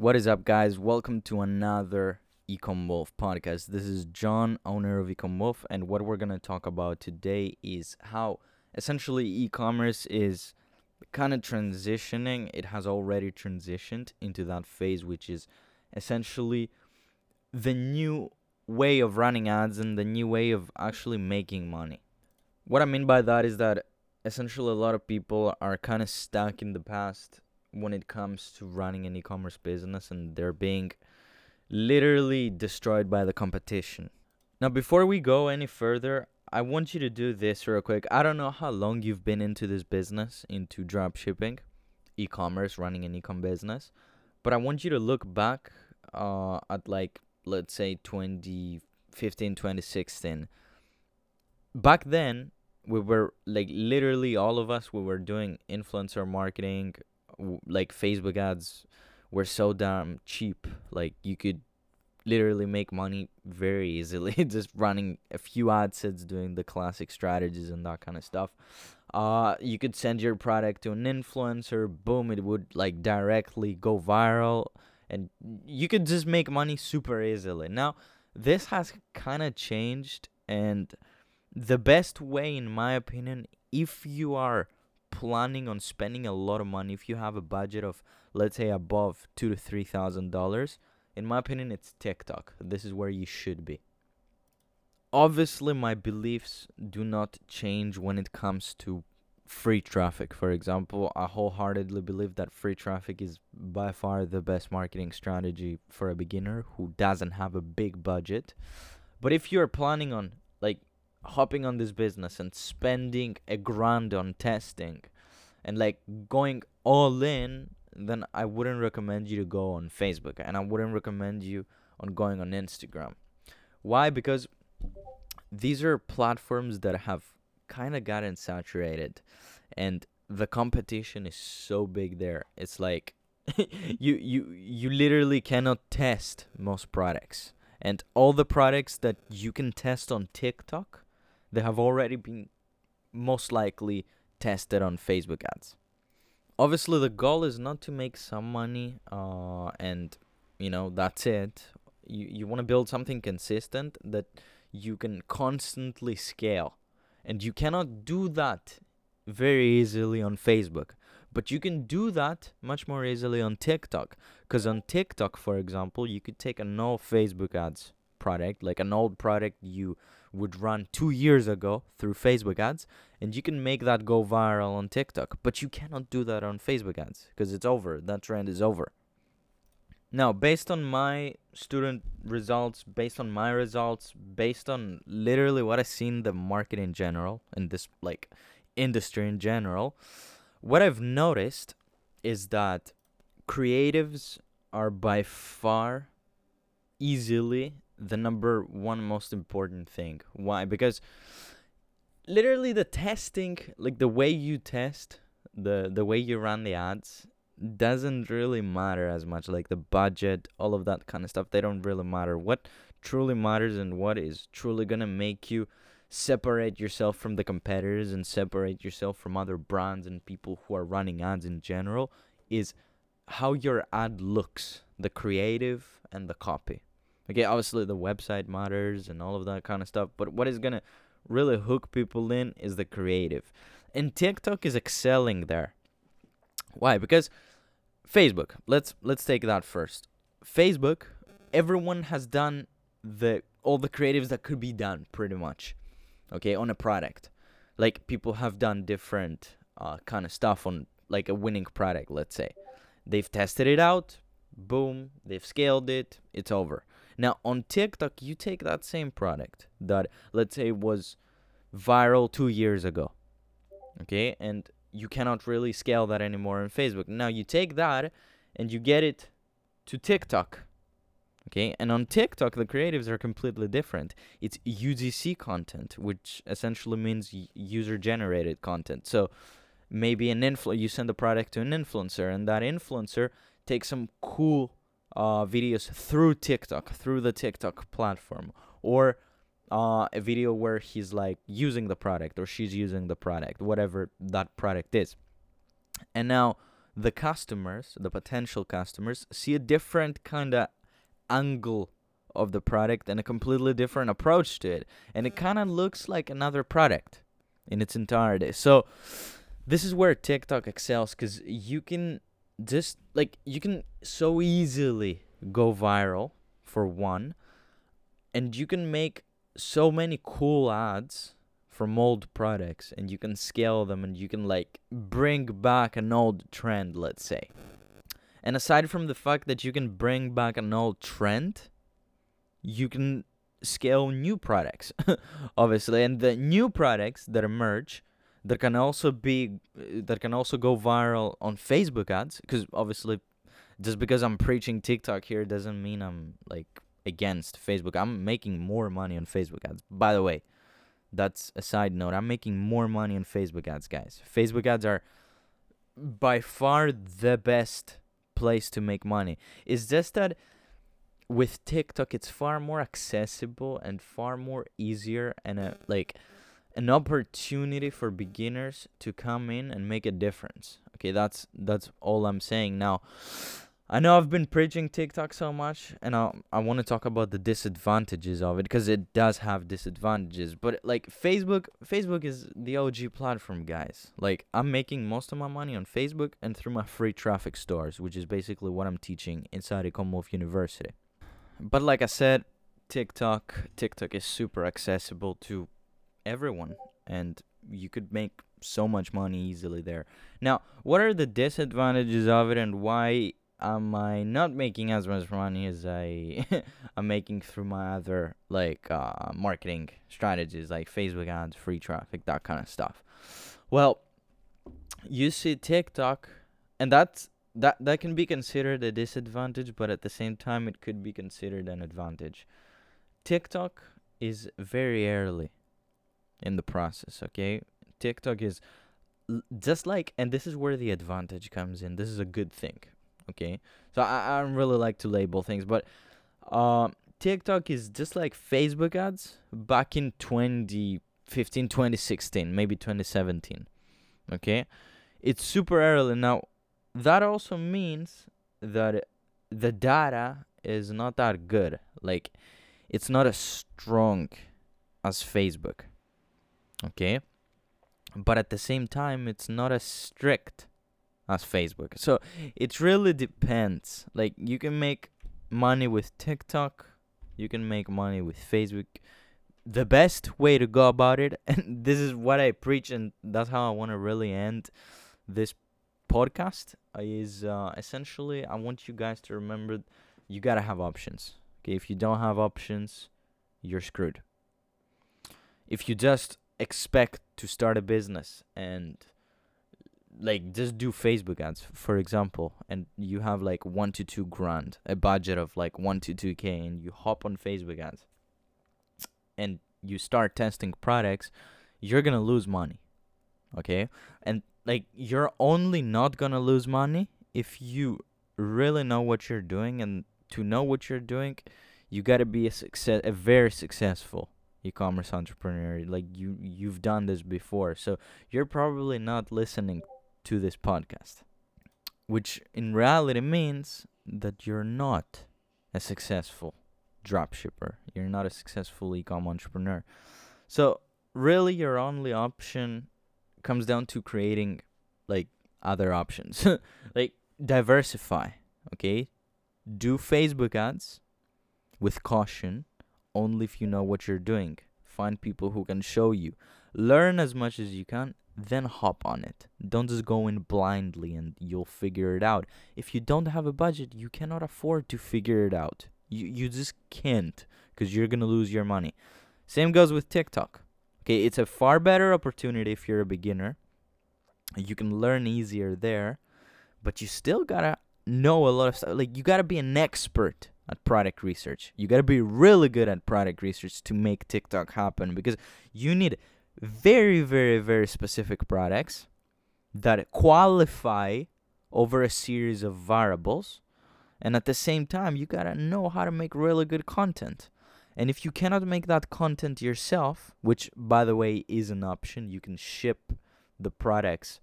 What is up, guys? Welcome to another Ecom Wolf podcast. This is John, owner of Ecom Wolf, and what we're going to talk about today is how essentially e commerce is kind of transitioning. It has already transitioned into that phase, which is essentially the new way of running ads and the new way of actually making money. What I mean by that is that essentially a lot of people are kind of stuck in the past when it comes to running an e-commerce business and they're being literally destroyed by the competition. Now before we go any further, I want you to do this real quick. I don't know how long you've been into this business, into drop shipping, e-commerce, running an e-com business, but I want you to look back uh, at like let's say 2015, 2016. Back then, we were like literally all of us we were doing influencer marketing like Facebook ads were so damn cheap. Like you could literally make money very easily just running a few ad sets doing the classic strategies and that kind of stuff. Uh you could send your product to an influencer, boom, it would like directly go viral and you could just make money super easily. Now, this has kind of changed and the best way in my opinion if you are planning on spending a lot of money, if you have a budget of let's say above two to three thousand dollars, in my opinion, it's TikTok. This is where you should be. Obviously, my beliefs do not change when it comes to free traffic. For example, I wholeheartedly believe that free traffic is by far the best marketing strategy for a beginner who doesn't have a big budget. But if you're planning on hopping on this business and spending a grand on testing and like going all in, then I wouldn't recommend you to go on Facebook and I wouldn't recommend you on going on Instagram. Why? Because these are platforms that have kind of gotten saturated and the competition is so big there. It's like you you you literally cannot test most products. And all the products that you can test on TikTok they have already been most likely tested on Facebook ads. Obviously, the goal is not to make some money uh, and you know that's it. You you want to build something consistent that you can constantly scale, and you cannot do that very easily on Facebook. But you can do that much more easily on TikTok. Because on TikTok, for example, you could take a no Facebook ads product, like an old product you would run two years ago through Facebook ads, and you can make that go viral on TikTok. But you cannot do that on Facebook ads because it's over. That trend is over. Now, based on my student results, based on my results, based on literally what I've seen the market in general, in this like industry in general, what I've noticed is that creatives are by far easily the number one most important thing. Why? Because literally the testing, like the way you test, the the way you run the ads doesn't really matter as much like the budget all of that kind of stuff they don't really matter what truly matters and what is truly going to make you separate yourself from the competitors and separate yourself from other brands and people who are running ads in general is how your ad looks the creative and the copy Okay, obviously the website matters and all of that kind of stuff, but what is gonna really hook people in is the creative. And TikTok is excelling there. Why? Because Facebook, let's let's take that first. Facebook, everyone has done the all the creatives that could be done pretty much. Okay, on a product. Like people have done different uh, kind of stuff on like a winning product, let's say. They've tested it out, boom, they've scaled it, it's over. Now on TikTok, you take that same product that let's say was viral two years ago, okay, and you cannot really scale that anymore on Facebook. Now you take that and you get it to TikTok. Okay, and on TikTok, the creatives are completely different. It's UGC content, which essentially means user generated content. So maybe an influ you send the product to an influencer, and that influencer takes some cool uh, videos through TikTok, through the TikTok platform, or uh, a video where he's like using the product or she's using the product, whatever that product is. And now the customers, the potential customers, see a different kind of angle of the product and a completely different approach to it. And it kind of looks like another product in its entirety. So, this is where TikTok excels because you can just like you can so easily go viral for one, and you can make so many cool ads from old products and you can scale them and you can like bring back an old trend, let's say. And aside from the fact that you can bring back an old trend, you can scale new products, obviously, and the new products that emerge that can also be uh, that can also go viral on Facebook ads because obviously just because I'm preaching TikTok here doesn't mean I'm like against Facebook. I'm making more money on Facebook ads. By the way, that's a side note. I'm making more money on Facebook ads, guys. Facebook ads are by far the best place to make money. It's just that with TikTok, it's far more accessible and far more easier and a, like an opportunity for beginners to come in and make a difference. Okay, that's that's all I'm saying. Now, I know I've been preaching TikTok so much, and I I want to talk about the disadvantages of it because it does have disadvantages. But like Facebook, Facebook is the OG platform, guys. Like I'm making most of my money on Facebook and through my free traffic stores, which is basically what I'm teaching inside Ecom Wolf University. But like I said, TikTok, TikTok is super accessible to everyone, and you could make so much money easily there. Now, what are the disadvantages of it, and why am I not making as much money as I am making through my other like uh, marketing strategies like Facebook ads, free traffic, that kind of stuff. Well, you see TikTok, and that's that that can be considered a disadvantage, but at the same time, it could be considered an advantage. TikTok is very early in the process. Okay, TikTok is just like, and this is where the advantage comes in. This is a good thing Okay, so I, I don't really like to label things, but um, TikTok is just like Facebook ads back in 2015, 2016, maybe 2017. Okay, it's super early now. That also means that the data is not that good. Like, it's not as strong as Facebook. Okay, but at the same time, it's not as strict as Facebook. So it really depends. Like you can make money with TikTok, you can make money with Facebook. The best way to go about it, and this is what I preach, and that's how I want to really end this podcast, is uh, essentially I want you guys to remember you gotta have options. Okay, if you don't have options, you're screwed. If you just expect to start a business and like just do Facebook ads, for example, and you have like one to two grand, a budget of like one to two k, and you hop on Facebook ads, and you start testing products, you're gonna lose money, okay? And like you're only not gonna lose money if you really know what you're doing, and to know what you're doing, you gotta be a success, a very successful e-commerce entrepreneur like you you've done this before so you're probably not listening to this podcast, which in reality means that you're not a successful dropshipper. You're not a successful e-com entrepreneur. So really your only option comes down to creating like other options. like diversify, okay? Do Facebook ads with caution only if you know what you're doing. Find people who can show you. Learn as much as you can then hop on it. Don't just go in blindly and you'll figure it out. If you don't have a budget, you cannot afford to figure it out. You you just can't cuz you're going to lose your money. Same goes with TikTok. Okay, it's a far better opportunity if you're a beginner. You can learn easier there, but you still got to know a lot of stuff. Like you got to be an expert at product research. You got to be really good at product research to make TikTok happen because you need very, very, very specific products that qualify over a series of variables. And at the same time, you gotta know how to make really good content. And if you cannot make that content yourself, which by the way is an option, you can ship the products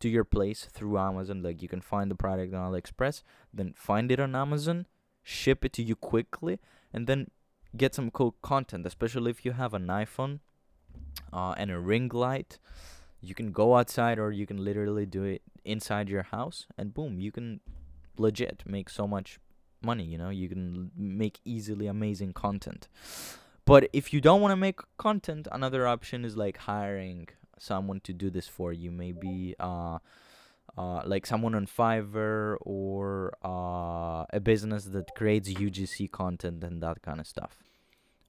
to your place through Amazon. Like you can find the product on AliExpress, then find it on Amazon, ship it to you quickly, and then get some cool content. Especially if you have an iPhone uh, and a ring light, you can go outside or you can literally do it inside your house, and boom, you can legit make so much money. You know, you can make easily amazing content. But if you don't want to make content, another option is like hiring someone to do this for you. Maybe uh, uh, like someone on Fiverr or uh, a business that creates UGC content and that kind of stuff.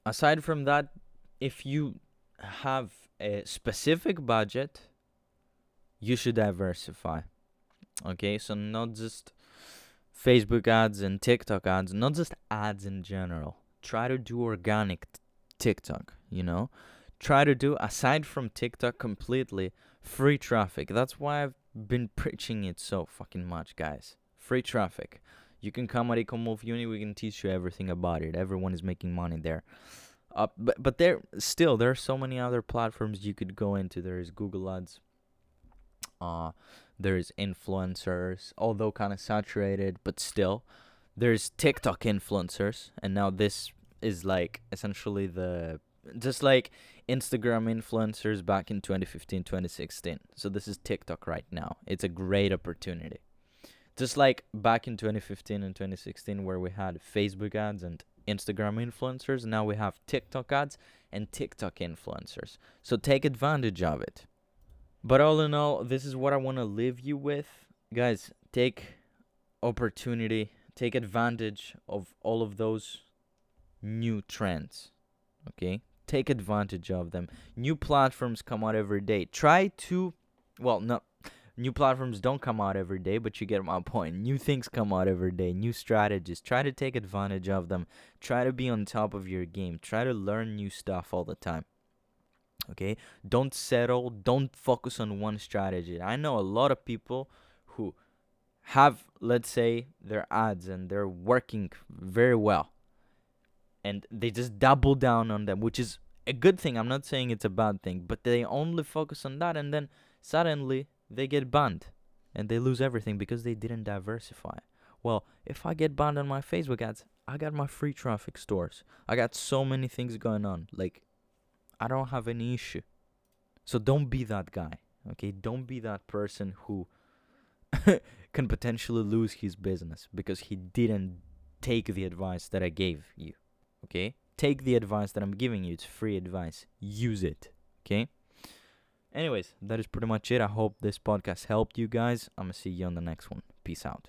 Aside from that, if you have a specific budget, you should diversify. Okay, so not just Facebook ads and TikTok ads, not just ads in general. Try to do organic t- TikTok, you know? Try to do, aside from TikTok completely, free traffic. That's why I've been preaching it so fucking much, guys. Free traffic. You can come at Ecom Wolf Uni, we can teach you everything about it. Everyone is making money there. Uh, but but there still there are so many other platforms you could go into. There is Google Ads. Uh, there's influencers, although kind of saturated, but still. There's TikTok influencers, and now this is like essentially the just like Instagram influencers back in 2015, 2016. So this is TikTok right now. It's a great opportunity. Just like back in 2015 and 2016 where we had Facebook ads and Instagram influencers, now we have TikTok ads and TikTok influencers. So take advantage of it. But all in all, this is what I want to leave you with. Guys, take opportunity, take advantage of all of those new trends. Okay? Take advantage of them. New platforms come out every day. Try to, well, no, new platforms don't come out every day, but you get my point. New things come out every day, new strategies. Try to take advantage of them. Try to be on top of your game. Try to learn new stuff all the time okay don't settle don't focus on one strategy i know a lot of people who have let's say their ads and they're working very well and they just double down on them which is a good thing. I'm not saying it's a bad thing but they only focus on that and then suddenly they get banned and they lose everything because they didn't diversify. Well if i get banned on my facebook ads i got my free traffic stores. I got so many things going on. Like I don't have any issue. So don't be that guy, okay? Don't be that person who can potentially lose his business because he didn't take the advice that I gave you, okay? Take the advice that I'm giving you. It's free advice. Use it, okay? Anyways, that is pretty much it. I hope this podcast helped you guys. I'm going to see you on the next one. Peace out.